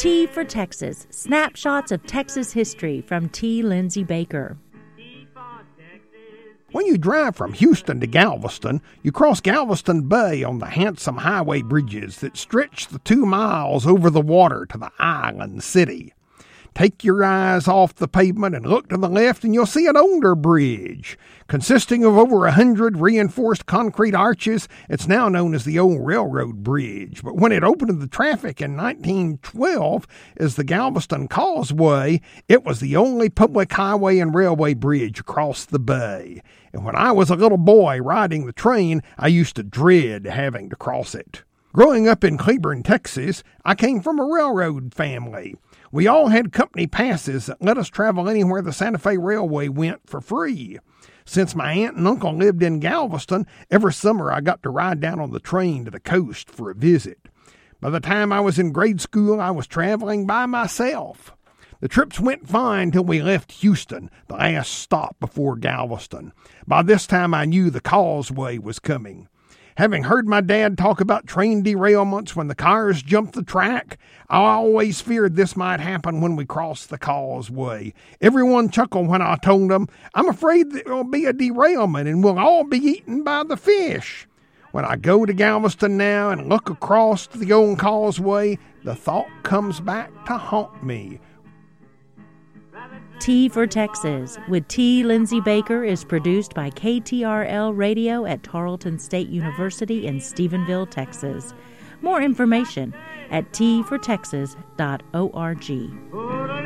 T for Texas Snapshots of Texas History from T. Lindsay Baker. When you drive from Houston to Galveston, you cross Galveston Bay on the handsome highway bridges that stretch the two miles over the water to the island city. Take your eyes off the pavement and look to the left, and you'll see an older bridge. Consisting of over a hundred reinforced concrete arches, it's now known as the Old Railroad Bridge. But when it opened to the traffic in 1912 as the Galveston Causeway, it was the only public highway and railway bridge across the bay. And when I was a little boy riding the train, I used to dread having to cross it. Growing up in Cleburne, Texas, I came from a railroad family. We all had company passes that let us travel anywhere the Santa Fe Railway went for free. Since my aunt and uncle lived in Galveston, every summer I got to ride down on the train to the coast for a visit. By the time I was in grade school, I was traveling by myself. The trips went fine till we left Houston, the last stop before Galveston. By this time I knew the causeway was coming. Having heard my dad talk about train derailments when the cars jumped the track, I always feared this might happen when we crossed the causeway. Everyone chuckled when I told them, I'm afraid there will be a derailment and we'll all be eaten by the fish. When I go to Galveston now and look across the old causeway, the thought comes back to haunt me. T for Texas with T. Lindsay Baker is produced by KTRL Radio at Tarleton State University in Stephenville, Texas. More information at tfortexas.org.